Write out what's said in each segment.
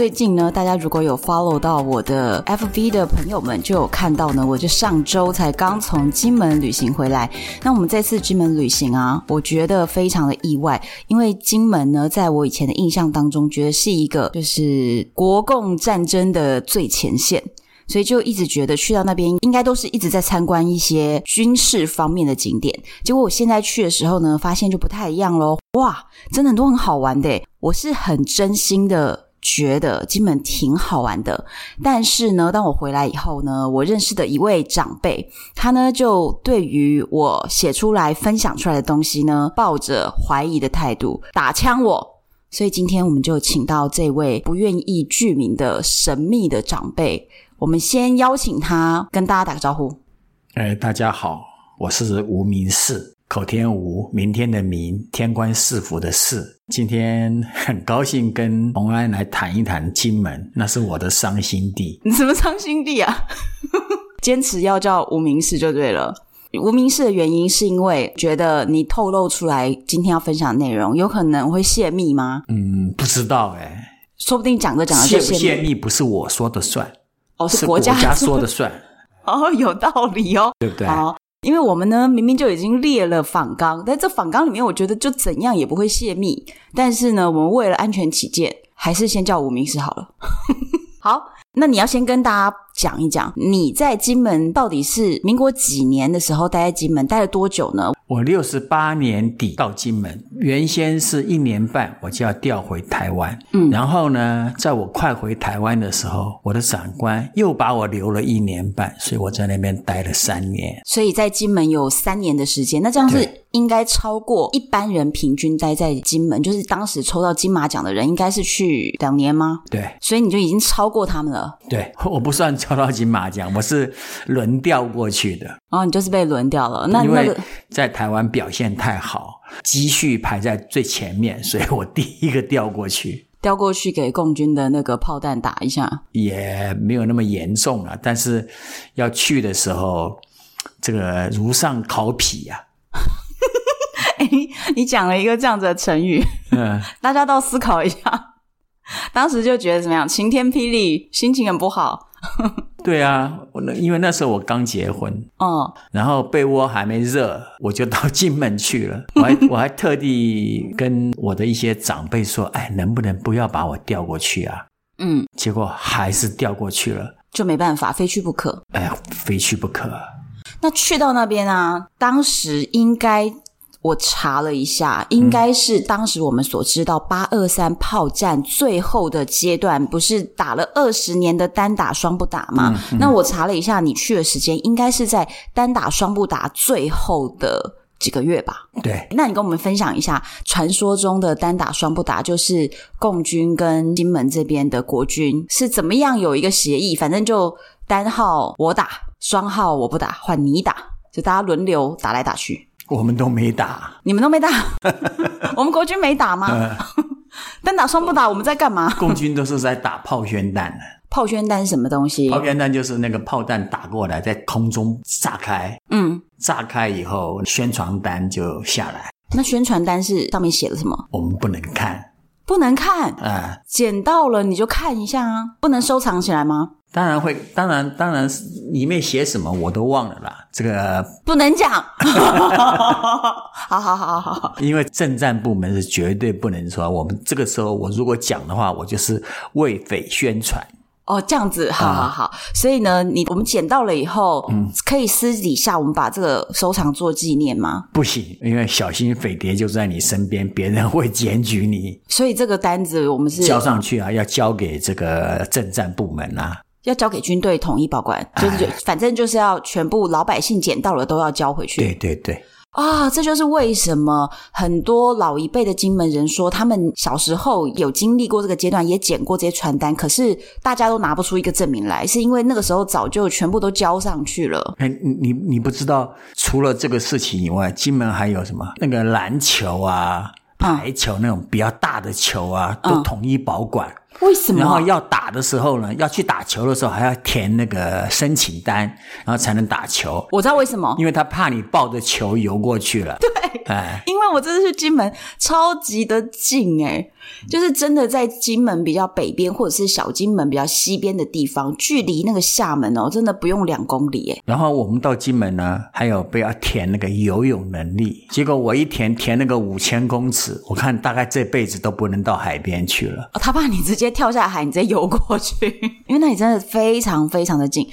最近呢，大家如果有 follow 到我的 FB 的朋友们，就有看到呢，我就上周才刚从金门旅行回来。那我们这次金门旅行啊，我觉得非常的意外，因为金门呢，在我以前的印象当中，觉得是一个就是国共战争的最前线。所以就一直觉得去到那边应该都是一直在参观一些军事方面的景点，结果我现在去的时候呢，发现就不太一样喽。哇，真的都很好玩的，我是很真心的觉得金门挺好玩的。但是呢，当我回来以后呢，我认识的一位长辈，他呢就对于我写出来分享出来的东西呢，抱着怀疑的态度打枪我。所以今天我们就请到这位不愿意具名的神秘的长辈。我们先邀请他跟大家打个招呼。哎，大家好，我是无名氏，口天吴，明天的明，天官赐福的赐。今天很高兴跟洪安来谈一谈金门，那是我的伤心地。你什么伤心地啊？坚持要叫无名氏就对了。无名氏的原因是因为觉得你透露出来今天要分享的内容有可能会泄密吗？嗯，不知道哎，说不定讲着讲着就泄密。泄不泄密不是我说的算。哦，是国家，是国家说的算哦，有道理哦，对不对？好，因为我们呢，明明就已经列了访纲，但这访纲里面，我觉得就怎样也不会泄密。但是呢，我们为了安全起见，还是先叫无名氏好了。好，那你要先跟大家讲一讲，你在金门到底是民国几年的时候待在金门，待了多久呢？我六十八年底到金门，原先是一年半我就要调回台湾，嗯，然后呢，在我快回台湾的时候，我的长官又把我留了一年半，所以我在那边待了三年。所以在金门有三年的时间，那这样是应该超过一般人平均待在金门，就是当时抽到金马奖的人，应该是去两年吗？对，所以你就已经超过他们了。对，我不算抽到金马奖，我是轮调过去的。哦，你就是被轮掉了。那因为在台湾表现太好，积蓄排在最前面，所以我第一个调过去。调过去给共军的那个炮弹打一下，也没有那么严重了。但是要去的时候，这个如上考妣呀、啊。哎，你讲了一个这样子的成语，嗯，大家都思考一下。当时就觉得怎么样？晴天霹雳，心情很不好。对啊，我那因为那时候我刚结婚，哦，然后被窝还没热，我就到金门去了。我还我还特地跟我的一些长辈说，哎，能不能不要把我调过去啊？嗯，结果还是调过去了，就没办法，非去不可。哎呀，非去不可。那去到那边啊，当时应该。我查了一下，应该是当时我们所知道八二三炮战最后的阶段，不是打了二十年的单打双不打吗？嗯嗯、那我查了一下，你去的时间应该是在单打双不打最后的几个月吧？对。那你跟我们分享一下，传说中的单打双不打，就是共军跟金门这边的国军是怎么样有一个协议？反正就单号我打，双号我不打，换你打，就大家轮流打来打去。我们都没打，你们都没打，我们国军没打吗？单打双不打，我们在干嘛？共军都是在打炮宣弹。炮宣弹是什么东西？炮宣弹就是那个炮弹打过来，在空中炸开，嗯，炸开以后，宣传单就下来。那宣传单是上面写了什么？我们不能看，不能看啊！捡到了你就看一下啊，不能收藏起来吗？当然会，当然，当然是里面写什么我都忘了啦。这个不能讲。好好好好好，因为政战部门是绝对不能说。我们这个时候，我如果讲的话，我就是为匪宣传。哦，这样子，好好好。嗯、所以呢，你我们捡到了以后，嗯，可以私底下我们把这个收藏做纪念吗？不行，因为小心匪谍就在你身边，别人会检举你。所以这个单子我们是交上去啊，要交给这个政战部门啊。要交给军队统一保管，就是反正就是要全部老百姓捡到了都要交回去。对对对。啊，这就是为什么很多老一辈的金门人说，他们小时候有经历过这个阶段，也捡过这些传单，可是大家都拿不出一个证明来，是因为那个时候早就全部都交上去了。哎，你你不知道，除了这个事情以外，金门还有什么？那个篮球啊、排球那种比较大的球啊，嗯、都统一保管。为什么？然后要打的时候呢，要去打球的时候还要填那个申请单，然后才能打球。我知道为什么，因为他怕你抱着球游过去了。对，哎，因为我这次去金门超级的近哎。就是真的在金门比较北边，或者是小金门比较西边的地方，距离那个厦门哦，真的不用两公里诶。然后我们到金门呢，还有不要填那个游泳能力，结果我一填填那个五千公尺，我看大概这辈子都不能到海边去了。哦，他怕你直接跳下海，你直接游过去，因为那里真的非常非常的近。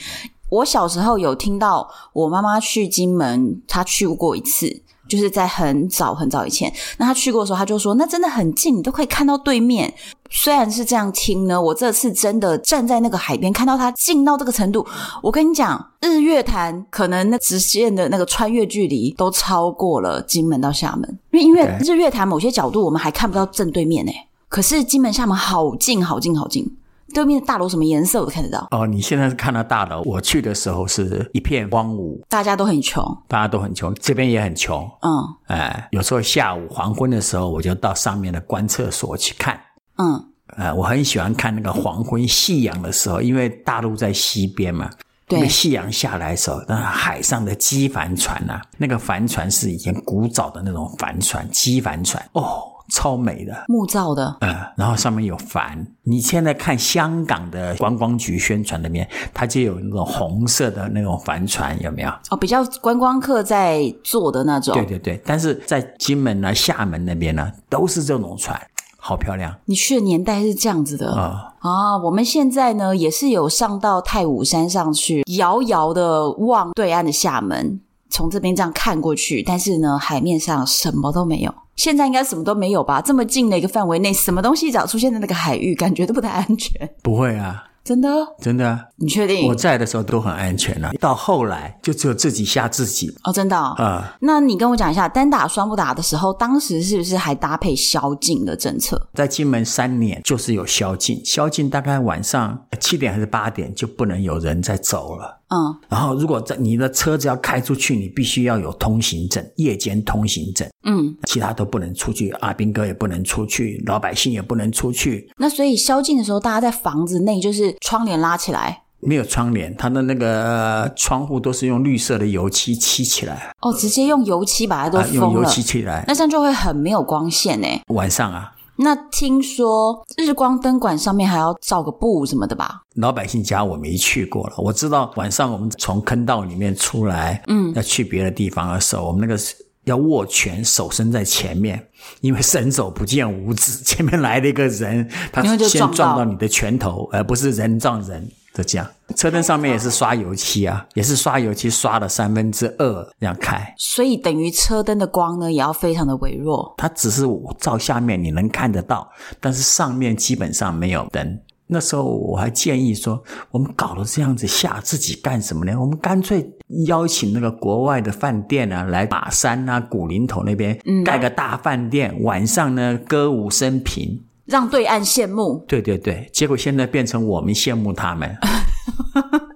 我小时候有听到我妈妈去金门，她去过一次。就是在很早很早以前，那她去过的时候，她就说：“那真的很近，你都可以看到对面。”虽然是这样听呢，我这次真的站在那个海边，看到它近到这个程度，我跟你讲，日月潭可能那直线的那个穿越距离都超过了金门到厦门，因为因为日月潭某些角度我们还看不到正对面诶，可是金门厦门好近好近好近。对面的大楼什么颜色我都看得到。哦，你现在是看到大楼。我去的时候是一片荒芜，大家都很穷，大家都很穷，这边也很穷。嗯，哎，有时候下午黄昏的时候，我就到上面的观测所去看。嗯，哎，我很喜欢看那个黄昏夕阳的时候，因为大陆在西边嘛。对。那个夕阳下来的时候，那海上的机帆船呐、啊，那个帆船是以前古早的那种帆船，机帆船。哦。超美的木造的，嗯，然后上面有帆。你现在看香港的观光局宣传那边，它就有那种红色的那种帆船，有没有？哦，比较观光客在坐的那种。对对对，但是在金门呢、厦门那边呢，都是这种船，好漂亮。你去的年代是这样子的啊、嗯、啊！我们现在呢也是有上到太武山上去，遥遥的望对岸的厦门，从这边这样看过去，但是呢，海面上什么都没有。现在应该什么都没有吧？这么近的一个范围内，什么东西只要出现在那个海域，感觉都不太安全。不会啊。真的，真的，你确定？我在的时候都很安全了，到后来就只有自己吓自己。哦，真的、哦。啊、嗯，那你跟我讲一下，单打双不打的时候，当时是不是还搭配宵禁的政策？在金门三年就是有宵禁，宵禁大概晚上七点还是八点就不能有人再走了。嗯，然后如果在你的车子要开出去，你必须要有通行证，夜间通行证。嗯，其他都不能出去，阿兵哥也不能出去，老百姓也不能出去。那所以宵禁的时候，大家在房子内就是窗帘拉起来，没有窗帘，它的那个窗户都是用绿色的油漆漆起来。哦，直接用油漆把它都封了，用油漆起来，那这样就会很没有光线呢。晚上啊，那听说日光灯管上面还要罩个布什么的吧？老百姓家我没去过了，我知道晚上我们从坑道里面出来，嗯，要去别的地方的时候，我们那个。要握拳，手伸在前面，因为伸手不见五指。前面来了一个人，他先撞到你的拳头，而不是人撞人的这样。车灯上面也是刷油漆啊，也是刷油漆刷了三分之二这样开。所以等于车灯的光呢，也要非常的微弱。它只是照下面你能看得到，但是上面基本上没有灯。那时候我还建议说，我们搞了这样子吓自己干什么呢？我们干脆邀请那个国外的饭店啊，来马山啊、古林头那边盖个大饭店，嗯、晚上呢歌舞升平，让对岸羡慕。对对对，结果现在变成我们羡慕他们。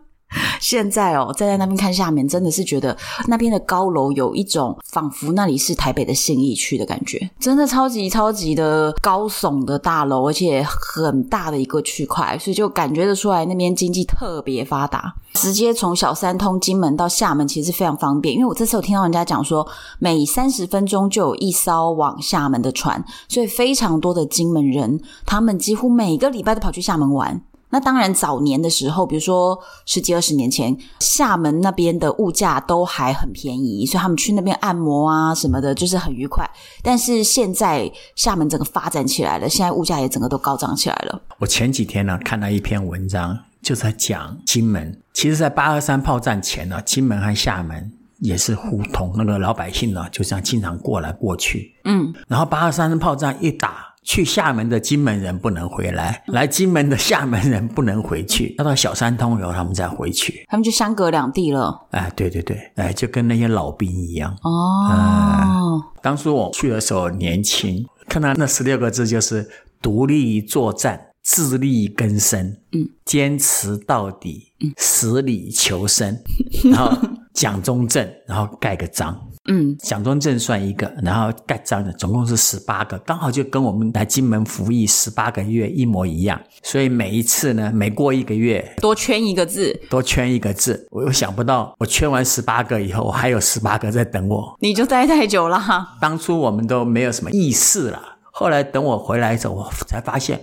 现在哦，站在那边看下面，真的是觉得那边的高楼有一种仿佛那里是台北的信义区的感觉，真的超级超级的高耸的大楼，而且很大的一个区块，所以就感觉得出来那边经济特别发达。直接从小三通金门到厦门其实是非常方便，因为我这次有听到人家讲说，每三十分钟就有一艘往厦门的船，所以非常多的金门人，他们几乎每个礼拜都跑去厦门玩。那当然，早年的时候，比如说十几二十年前，厦门那边的物价都还很便宜，所以他们去那边按摩啊什么的，就是很愉快。但是现在厦门整个发展起来了，现在物价也整个都高涨起来了。我前几天呢看到一篇文章，就在讲金门。其实，在八二三炮战前呢，金门和厦门也是互通，那个老百姓呢就这样经常过来过去。嗯，然后八二三炮战一打。去厦门的金门人不能回来，来金门的厦门人不能回去，要到小三通以后他们再回去，他们就相隔两地了。哎，对对对，哎，就跟那些老兵一样。哦、嗯，当初我去的时候年轻，看到那十六个字就是独立作战，自力更生，嗯，坚持到底，嗯，死里求生，然后蒋中正，然后盖个章。嗯，蒋中正算一个，然后盖章的总共是十八个，刚好就跟我们来金门服役十八个月一模一样。所以每一次呢，每过一个月多圈一个字，多圈一个字。我又想不到，我圈完十八个以后，我还有十八个在等我。你就待太久了哈。当初我们都没有什么意识了，后来等我回来的时候，我才发现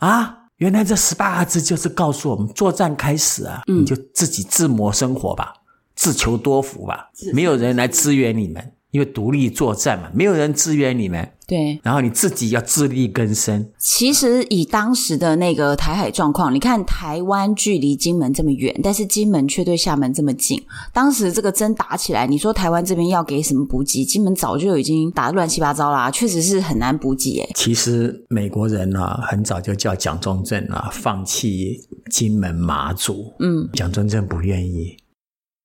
啊，原来这十八个字就是告诉我们作战开始啊，嗯，你就自己自谋生活吧。自求多福吧，没有人来支援你们，因为独立作战嘛，没有人支援你们。对，然后你自己要自力更生。其实以当时的那个台海状况，你看台湾距离金门这么远，但是金门却对厦门这么近。当时这个真打起来，你说台湾这边要给什么补给，金门早就已经打得乱七八糟啦，确实是很难补给。诶其实美国人啊，很早就叫蒋中正啊放弃金门马祖。嗯，蒋中正不愿意。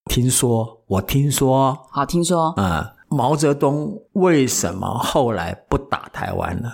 听说，我听说，好听说，啊、嗯，毛泽东为什么后来不打台湾呢？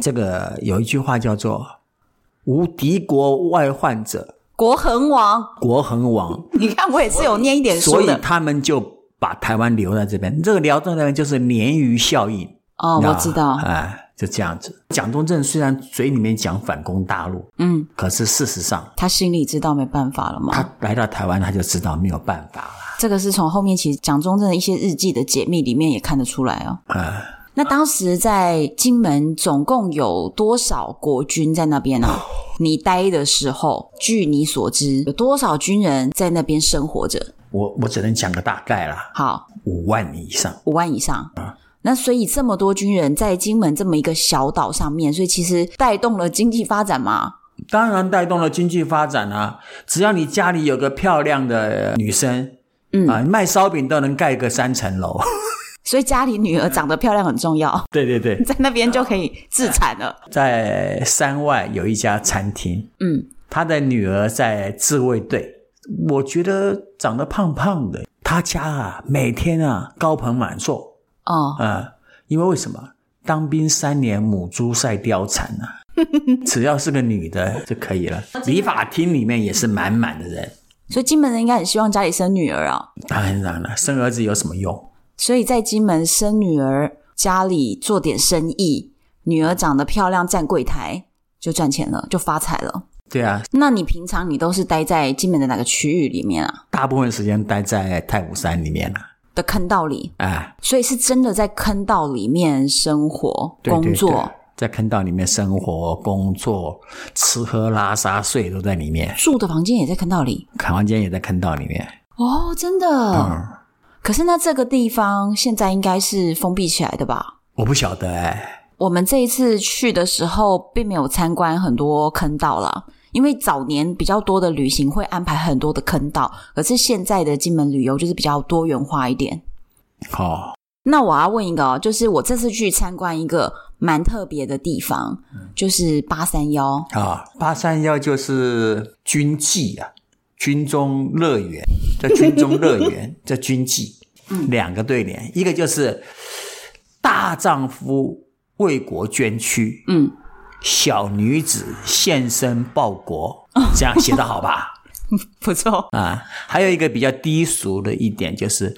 这个有一句话叫做“无敌国外患者，国恒亡”。国恒亡，你看我也是有念一点书的，所以他们就把台湾留在这边。这个留在那边就是鲶鱼效应。哦，我知道，哎。就这样子，蒋中正虽然嘴里面讲反攻大陆，嗯，可是事实上他心里知道没办法了吗？他来到台湾，他就知道没有办法了。这个是从后面其实蒋中正的一些日记的解密里面也看得出来哦。嗯，那当时在金门总共有多少国军在那边呢？啊？你待的时候，据你所知，有多少军人在那边生活着？我我只能讲个大概啦。好，五万以上。五万以上。嗯。那所以这么多军人在金门这么一个小岛上面，所以其实带动了经济发展嘛？当然带动了经济发展啊！只要你家里有个漂亮的女生，嗯啊，卖烧饼都能盖个三层楼。所以家里女儿长得漂亮很重要。对对对，在那边就可以自产了。在山外有一家餐厅，嗯，他的女儿在自卫队，我觉得长得胖胖的，他家啊每天啊高朋满座。哦，嗯，因为为什么当兵三年母猪赛貂蝉呢？只要是个女的就可以了。理发厅里面也是满满的人，所以金门人应该很希望家里生女儿啊。当然了，生儿子有什么用？所以在金门生女儿，家里做点生意，女儿长得漂亮，站柜台就赚钱了，就发财了。对啊，那你平常你都是待在金门的哪个区域里面啊？大部分时间待在太武山里面啊。的坑道里，哎，所以是真的在坑道里面生活、工作，在坑道里面生活、工作、吃喝拉撒睡都在里面。住的房间也在坑道里，房间也在坑道里面。哦，真的。嗯。可是那这个地方现在应该是封闭起来的吧？我不晓得哎。我们这一次去的时候，并没有参观很多坑道啦。因为早年比较多的旅行会安排很多的坑道，可是现在的金门旅游就是比较多元化一点。好、哦，那我要问一个哦，就是我这次去参观一个蛮特别的地方，嗯、就是八三幺啊，八三幺就是军纪啊，军中乐园，在军中乐园 在军纪，嗯、两个对联，一个就是大丈夫为国捐躯，嗯。小女子献身报国，这样写的好吧？不错啊。还有一个比较低俗的一点，就是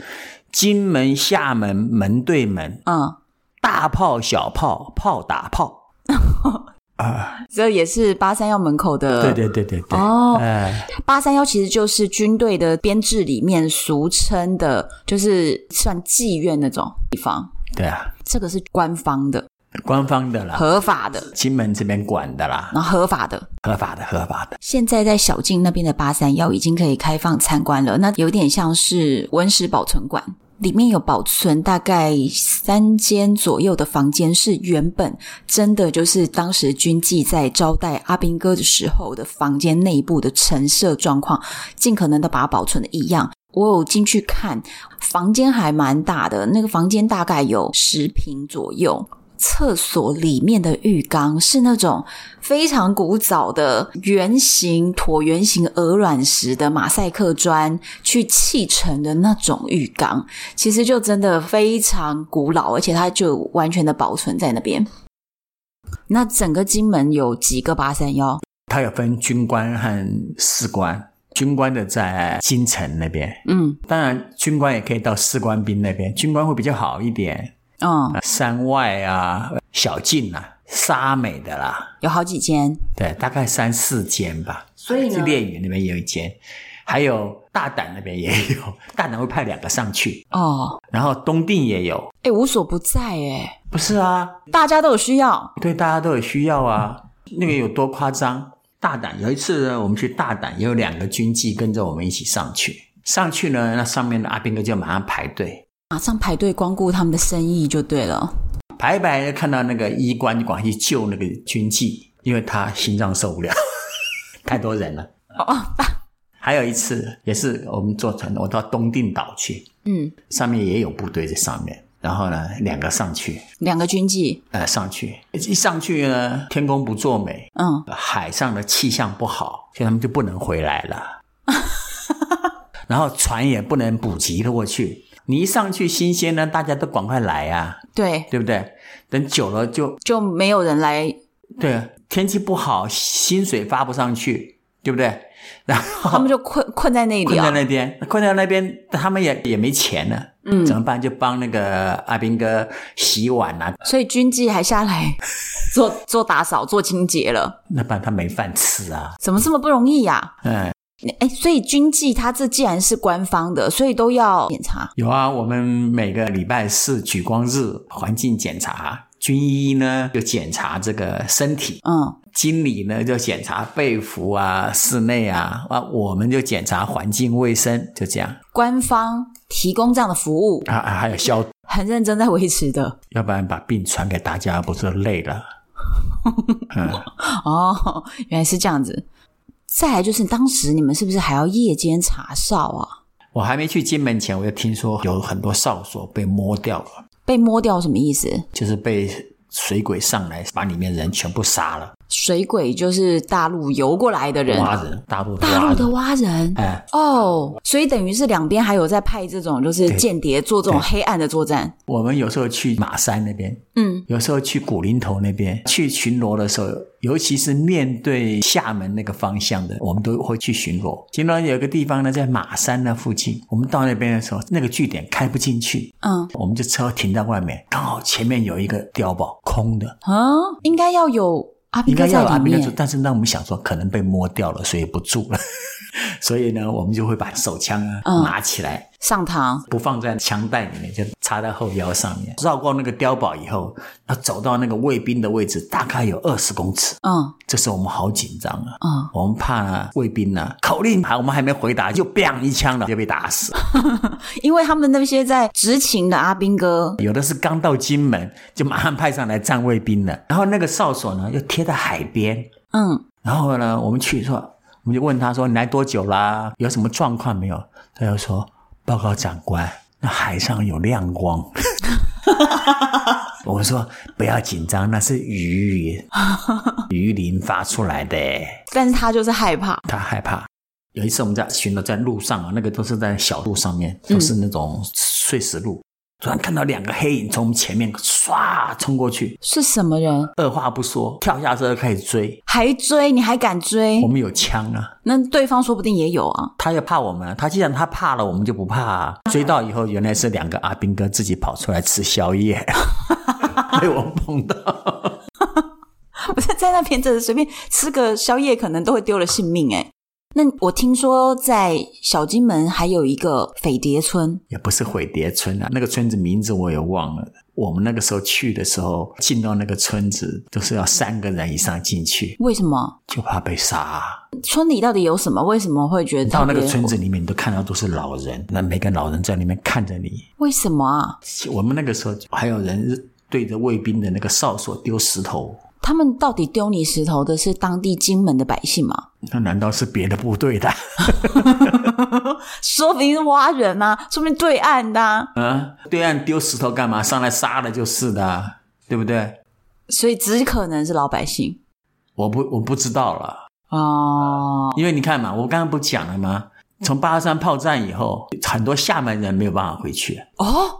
金门、厦门门对门，嗯，大炮小炮炮打炮 啊，这也是八三幺门口的。对对对对对。哦，哎，八三幺其实就是军队的编制里面俗称的，就是算妓院那种地方。对啊，这个是官方的。官方的啦，合法的，金门这边管的啦，然后合法的，合法的，合法的。现在在小径那边的八三幺已经可以开放参观了，那有点像是文史保存馆，里面有保存大概三间左右的房间，是原本真的就是当时军纪在招待阿兵哥的时候的房间内部的陈设状况，尽可能的把它保存的一样。我有进去看，房间还蛮大的，那个房间大概有十平左右。厕所里面的浴缸是那种非常古早的圆形、椭圆形鹅卵石的马赛克砖去砌成的那种浴缸，其实就真的非常古老，而且它就完全的保存在那边。那整个金门有几个八三幺？它有分军官和士官。军官的在金城那边，嗯，当然军官也可以到士官兵那边，军官会比较好一点。嗯，山外啊，小径啊，沙美的啦，有好几间，对，大概三四间吧。所以呢，烈屿那边也有一间，还有大胆那边也有，大胆会派两个上去哦。然后东定也有，哎，无所不在哎，不是啊，大家都有需要，对，大家都有需要啊。那个有多夸张？大胆有一次呢，我们去大胆，也有两个军妓跟着我们一起上去。上去呢，那上面的阿兵哥就马上排队，马上排队光顾他们的生意就对了。排一排，看到那个医官就赶去救那个军妓，因为他心脏受不了，太多人了。哦，还有一次也是我们坐船，我到东定岛去，嗯，上面也有部队在上面。然后呢，两个上去，两个军妓，呃，上去一上去呢，天公不作美，嗯，海上的气象不好，所以他们就不能回来了。然后船也不能补给过去，你一上去新鲜呢，大家都赶快来啊，对，对不对？等久了就就没有人来，对，天气不好，薪水发不上去，对不对？然后他们就困困在那里，困在那边，困在那边，他们也也没钱了，嗯，怎么办？就帮那个阿斌哥洗碗啊。所以军纪还下来 做做打扫、做清洁了。那不然他没饭吃啊？怎么这么不容易呀？嗯，哎，所以军纪它这既然是官方的，所以都要检查。有啊，我们每个礼拜四举光日环境检查。军医呢就检查这个身体，嗯，经理呢就检查被服啊、室内啊，啊，我们就检查环境卫生，就这样。官方提供这样的服务啊，还有消，很认真在维持的，要不然把病传给大家，不是累了？嗯，哦，原来是这样子。再来就是，当时你们是不是还要夜间查哨啊？我还没去金门前，我就听说有很多哨所被摸掉了。被摸掉什么意思？就是被水鬼上来，把里面人全部杀了。水鬼就是大陆游过来的人，蛙人，大陆大陆的蛙人。哎，哦，所以等于是两边还有在派这种就是间谍做这种黑暗的作战。我们有时候去马山那边，嗯，有时候去古林头那边去巡逻的时候，尤其是面对厦门那个方向的，我们都会去巡逻。巡逻有个地方呢，在马山那附近，我们到那边的时候，那个据点开不进去，嗯，我们就车停在外面，刚好前面有一个碉堡空的，啊，应该要有。阿兵哥在里面，应该要有阿兵哥住，但是那我们想说可能被摸掉了，所以不住了。所以呢，我们就会把手枪啊、嗯、拿起来上膛，不放在枪袋里面，就插在后腰上面。绕过那个碉堡以后，要走到那个卫兵的位置，大概有二十公尺。嗯，这时候我们好紧张啊。嗯，我们怕卫兵呢、啊、口令还我们还没回答，就 bang 一枪了，就被打死。因为他们那些在执勤的阿兵哥，有的是刚到金门就马上派上来站卫兵了，然后那个哨所呢又贴在海边。嗯，然后呢，我们去说。我们就问他说：“你来多久啦？有什么状况没有？”他就说：“报告长官，那海上有亮光。”我们说：“不要紧张，那是鱼鱼鳞发出来的。”但是他就是害怕，他害怕。有一次我们在巡逻在路上啊，那个都是在小路上面，都是那种碎石路。嗯突然看到两个黑影从我们前面唰冲过去，是什么人？二话不说，跳下车开始追，还追？你还敢追？我们有枪啊，那对方说不定也有啊。他也怕我们，他既然他怕了，我们就不怕啊。追到以后，原来是两个阿兵哥自己跑出来吃宵夜，被我们碰到。不是在那边，这随便吃个宵夜，可能都会丢了性命哎。那我听说在小金门还有一个匪谍村，也不是匪谍村啊，那个村子名字我也忘了。我们那个时候去的时候，进到那个村子都是要三个人以上进去。为什么？就怕被杀。村里到底有什么？为什么会觉得到那个村子里面，你都看到都是老人，那每个老人在里面看着你。为什么啊？我们那个时候还有人对着卫兵的那个哨所丢石头。他们到底丢你石头的是当地金门的百姓吗？那难道是别的部队的？说不定是蛙人啊，说不定对岸的啊。啊，对岸丢石头干嘛？上来杀了就是的。对不对？所以只可能是老百姓。我不我不知道了哦，因为你看嘛，我刚刚不讲了吗？从八二三炮战以后，很多厦门人没有办法回去。哦，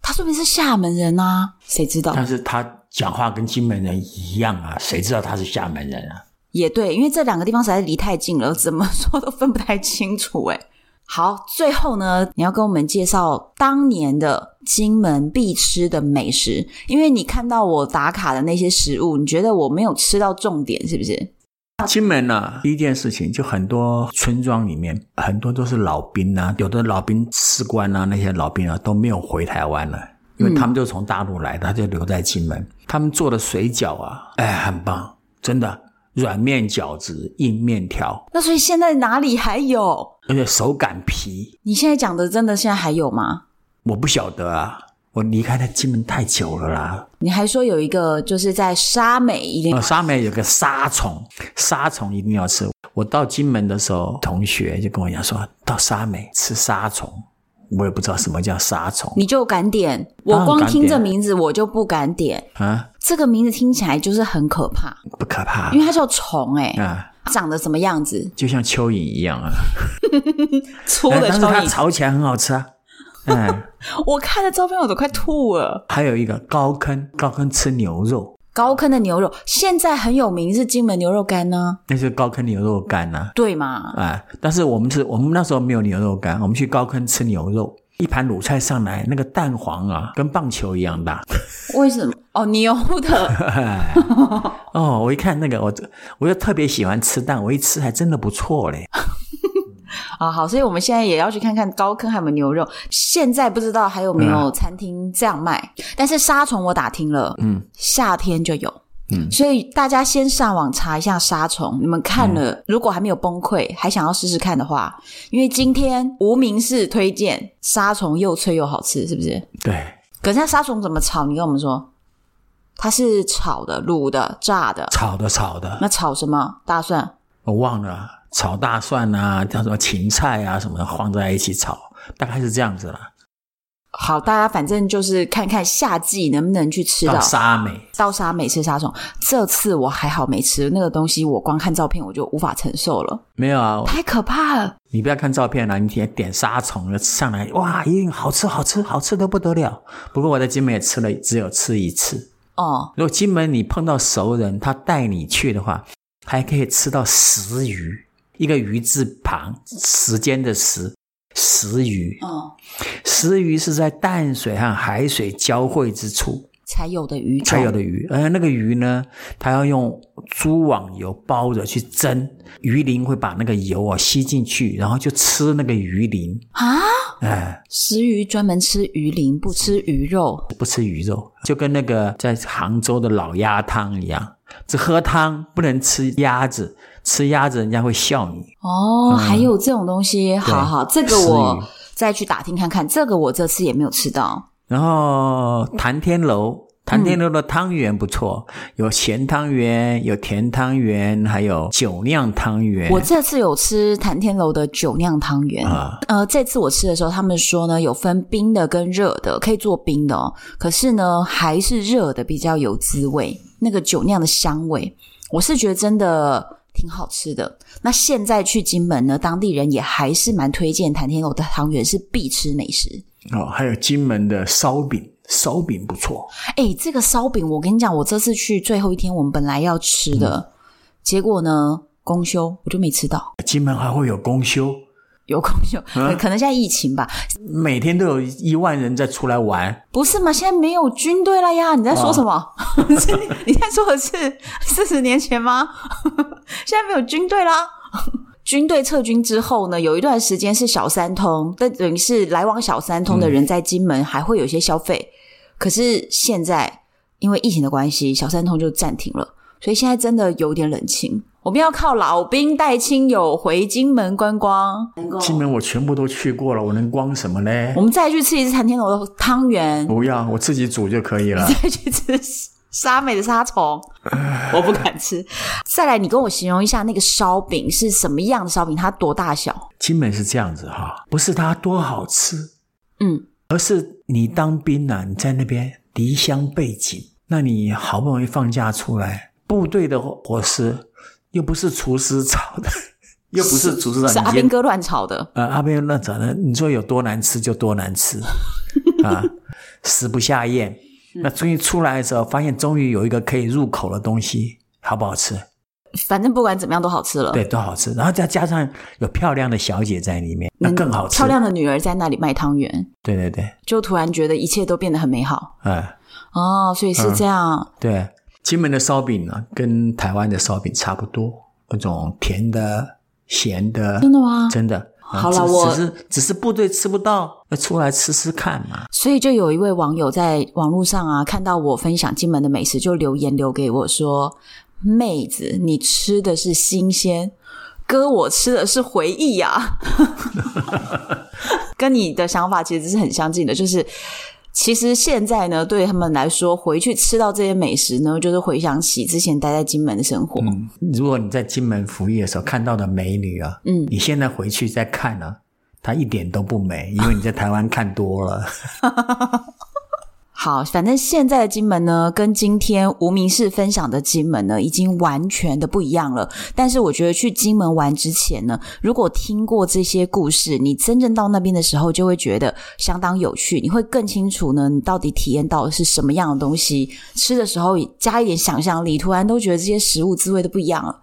他说明是厦门人啊，谁知道？但是他讲话跟金门人一样啊，谁知道他是厦门人啊？也对，因为这两个地方实在是离太近了，怎么说都分不太清楚。诶好，最后呢，你要跟我们介绍当年的金门必吃的美食，因为你看到我打卡的那些食物，你觉得我没有吃到重点，是不是？金门呢、啊，第一件事情就很多村庄里面很多都是老兵啊，有的老兵士官啊，那些老兵啊都没有回台湾了，因为他们就从大陆来的，他就留在金门。他们做的水饺啊，哎，很棒，真的。软面饺子、硬面条，那所以现在哪里还有？而且手擀皮。你现在讲的真的现在还有吗？我不晓得啊，我离开了金门太久了啦。你还说有一个就是在沙美一定，沙美有个沙虫，沙虫一定要吃。我到金门的时候，同学就跟我讲说，到沙美吃沙虫。我也不知道什么叫沙虫，你就敢点？我光听这名字我就不敢点啊！这个名字听起来就是很可怕，不可怕，因为它叫虫哎、欸、啊，长得什么样子？就像蚯蚓一样啊，粗的蚯蚓，但是它炒起来很好吃啊。嗯，我看的照片我都快吐了。还有一个高坑，高坑吃牛肉。高坑的牛肉现在很有名，是金门牛肉干呢、啊。那是高坑牛肉干呐、啊，对嘛？啊，但是我们是我们那时候没有牛肉干，我们去高坑吃牛肉，一盘卤菜上来，那个蛋黄啊，跟棒球一样大。为什么？哦，牛的。哦，我一看那个，我我就特别喜欢吃蛋，我一吃还真的不错嘞。啊，好，所以我们现在也要去看看高坑还有没有牛肉。现在不知道还有没有餐厅这样卖，嗯、但是沙虫我打听了，嗯，夏天就有，嗯，所以大家先上网查一下沙虫。你们看了，嗯、如果还没有崩溃，还想要试试看的话，因为今天无名氏推荐沙虫又脆又好吃，是不是？对。可是那沙虫怎么炒？你跟我们说，它是炒的、卤的、炸的？炒的，炒的。那炒什么？大蒜？我忘了。炒大蒜啊，叫什么芹菜啊，什么的放在一起炒，大概是这样子啦。好，大家反正就是看看夏季能不能去吃到，沙美，到沙美吃沙虫。这次我还好没吃那个东西，我光看照片我就无法承受了。没有啊，太可怕了。你不要看照片啊，你点点沙虫上来，哇，一定好吃，好吃，好吃的不得了。不过我在金门也吃了，只有吃一次。哦，如果金门你碰到熟人，他带你去的话，还可以吃到石鱼。一个鱼字旁，时间的时，石鱼。哦，石鱼是在淡水和海水交汇之处才有的鱼，才有的鱼。而那个鱼呢，它要用猪网油包着去蒸，鱼鳞会把那个油啊吸进去，然后就吃那个鱼鳞啊。哎，石鱼专门吃鱼鳞，不吃鱼肉，不吃鱼肉，就跟那个在杭州的老鸭汤一样，只喝汤，不能吃鸭子。吃鸭子，人家会笑你哦。还有这种东西，嗯、好好，这个我再去打听看看。这个我这次也没有吃到。然后谭天楼，谭天楼的汤圆不错，嗯、有咸汤圆，有甜汤圆，还有酒酿汤圆。我这次有吃谭天楼的酒酿汤圆啊。呃，这次我吃的时候，他们说呢，有分冰的跟热的，可以做冰的哦。可是呢，还是热的比较有滋味，那个酒酿的香味，我是觉得真的。挺好吃的。那现在去金门呢，当地人也还是蛮推荐谭天狗的汤圆是必吃美食哦。还有金门的烧饼，烧饼不错。哎，这个烧饼，我跟你讲，我这次去最后一天，我们本来要吃的，嗯、结果呢，公休，我就没吃到。金门还会有公休？有空就，嗯、可能现在疫情吧，每天都有一万人在出来玩，不是吗？现在没有军队了呀！你在说什么？哦、你在说的是 四十年前吗？现在没有军队啦。军队撤军之后呢，有一段时间是小三通，但等于是来往小三通的人在金门还会有一些消费。嗯、可是现在因为疫情的关系，小三通就暂停了，所以现在真的有点冷清。我们要靠老兵带亲友回金门观光。金门我全部都去过了，我能光什么呢？我们再去吃一次谭天楼的汤圆。不要，我自己煮就可以了。再去吃沙美的沙虫，我不敢吃。再来，你跟我形容一下那个烧饼是什么样的烧饼？它多大小？金门是这样子哈，不是它多好吃，嗯，而是你当兵啊，你在那边离乡背井。那你好不容易放假出来，部队的伙食又不是厨师炒的，又不是厨师炒的，是阿斌哥乱炒的。呃，阿斌哥乱炒的，你说有多难吃就多难吃 啊，食不下咽。那终于出来的时候，发现终于有一个可以入口的东西，好不好吃？反正不管怎么样都好吃了。对，都好吃。然后再加上有漂亮的小姐在里面，那更好吃。漂亮的女儿在那里卖汤圆。对对对，就突然觉得一切都变得很美好。嗯，哦，所以是这样。嗯、对，金门的烧饼呢，跟台湾的烧饼差不多，那种甜的、咸的。真的吗？真的。好了，我只是只是部队吃不到，要出来吃吃看嘛。所以就有一位网友在网络上啊，看到我分享金门的美食，就留言留给我说：“妹子，你吃的是新鲜，哥我吃的是回忆呀。” 跟你的想法其实是很相近的，就是。其实现在呢，对他们来说，回去吃到这些美食呢，就是回想起之前待在金门的生活。嗯，如果你在金门服役的时候看到的美女啊，嗯，你现在回去再看呢，她一点都不美，因为你在台湾看多了。好，反正现在的金门呢，跟今天无名氏分享的金门呢，已经完全的不一样了。但是我觉得去金门玩之前呢，如果听过这些故事，你真正到那边的时候，就会觉得相当有趣。你会更清楚呢，你到底体验到的是什么样的东西。吃的时候加一点想象力，突然都觉得这些食物滋味都不一样了。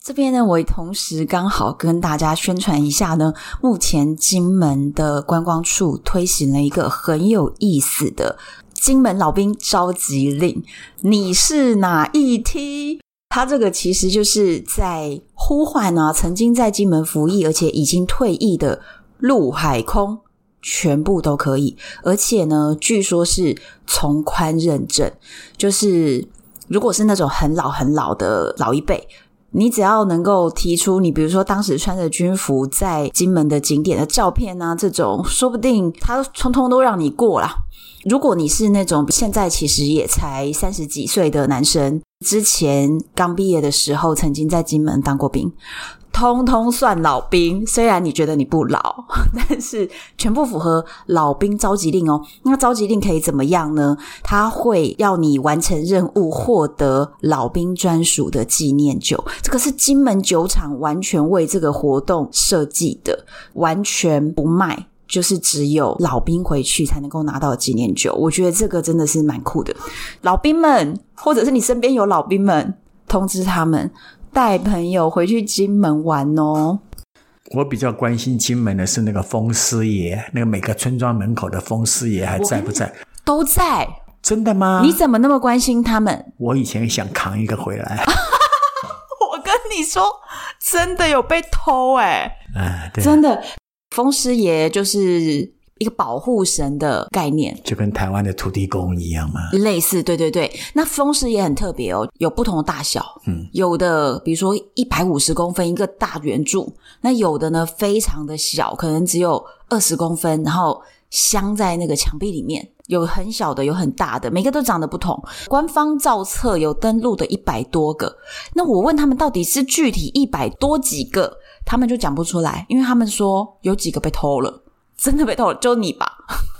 这边呢，我同时刚好跟大家宣传一下呢，目前金门的观光处推行了一个很有意思的。金门老兵召集令，你是哪一梯？他这个其实就是在呼唤啊，曾经在金门服役而且已经退役的陆海空，全部都可以。而且呢，据说是从宽认证，就是如果是那种很老很老的老一辈，你只要能够提出你，比如说当时穿着军服在金门的景点的照片啊，这种说不定他通通都让你过啦。如果你是那种现在其实也才三十几岁的男生，之前刚毕业的时候曾经在金门当过兵，通通算老兵。虽然你觉得你不老，但是全部符合老兵召集令哦。那召集令可以怎么样呢？他会要你完成任务，获得老兵专属的纪念酒。这个是金门酒厂完全为这个活动设计的，完全不卖。就是只有老兵回去才能够拿到纪念酒，我觉得这个真的是蛮酷的。老兵们，或者是你身边有老兵们，通知他们带朋友回去金门玩哦。我比较关心金门的是那个风师爷，那个每个村庄门口的风师爷还在不在？都在。真的吗？你怎么那么关心他们？我以前想扛一个回来。我跟你说，真的有被偷哎、欸！啊，对，真的。风师爷就是一个保护神的概念，就跟台湾的土地公一样吗？类似，对对对。那风狮也很特别哦，有不同的大小，嗯，有的比如说一百五十公分一个大圆柱，那有的呢非常的小，可能只有二十公分，然后镶在那个墙壁里面。有很小的，有很大的，每个都长得不同。官方造册有登录的一百多个，那我问他们到底是具体一百多几个？他们就讲不出来，因为他们说有几个被偷了，真的被偷了，就你吧？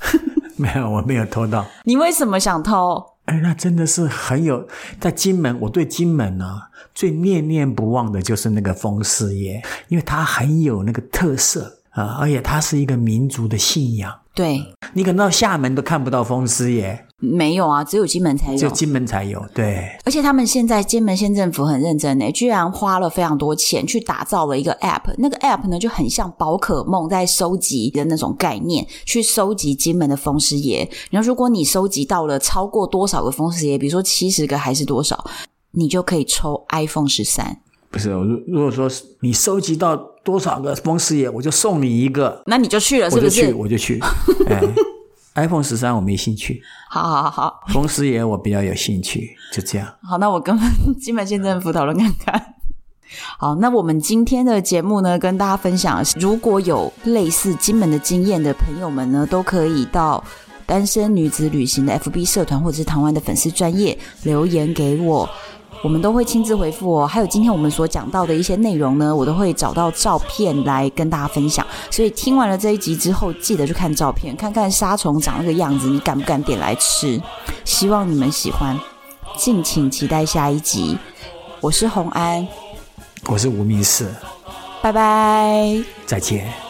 没有，我没有偷到。你为什么想偷？哎，那真的是很有，在金门，我对金门呢最念念不忘的就是那个风师爷，因为他很有那个特色啊，而且他是一个民族的信仰。对，你可能到厦门都看不到风师爷。没有啊，只有金门才有，只有金门才有。对，而且他们现在金门县政府很认真呢，居然花了非常多钱去打造了一个 App。那个 App 呢，就很像宝可梦在收集的那种概念，去收集金门的风师爷。然后，如果你收集到了超过多少个风师爷，比如说七十个还是多少，你就可以抽 iPhone 十三。不是，如如果说你收集到多少个风师爷，我就送你一个。那你就去了，是不是？我就去，我就去。哎 iPhone 十三我没兴趣，好好好好，风师爷我比较有兴趣，就这样。好，那我跟金门县政府讨论看看。好，那我们今天的节目呢，跟大家分享，如果有类似金门的经验的朋友们呢，都可以到单身女子旅行的 FB 社团或者是台湾的粉丝专业留言给我。我们都会亲自回复哦，还有今天我们所讲到的一些内容呢，我都会找到照片来跟大家分享。所以听完了这一集之后，记得去看照片，看看沙虫长那个样子，你敢不敢点来吃？希望你们喜欢。敬请期待下一集。我是洪安，我是吴明世，拜拜，再见。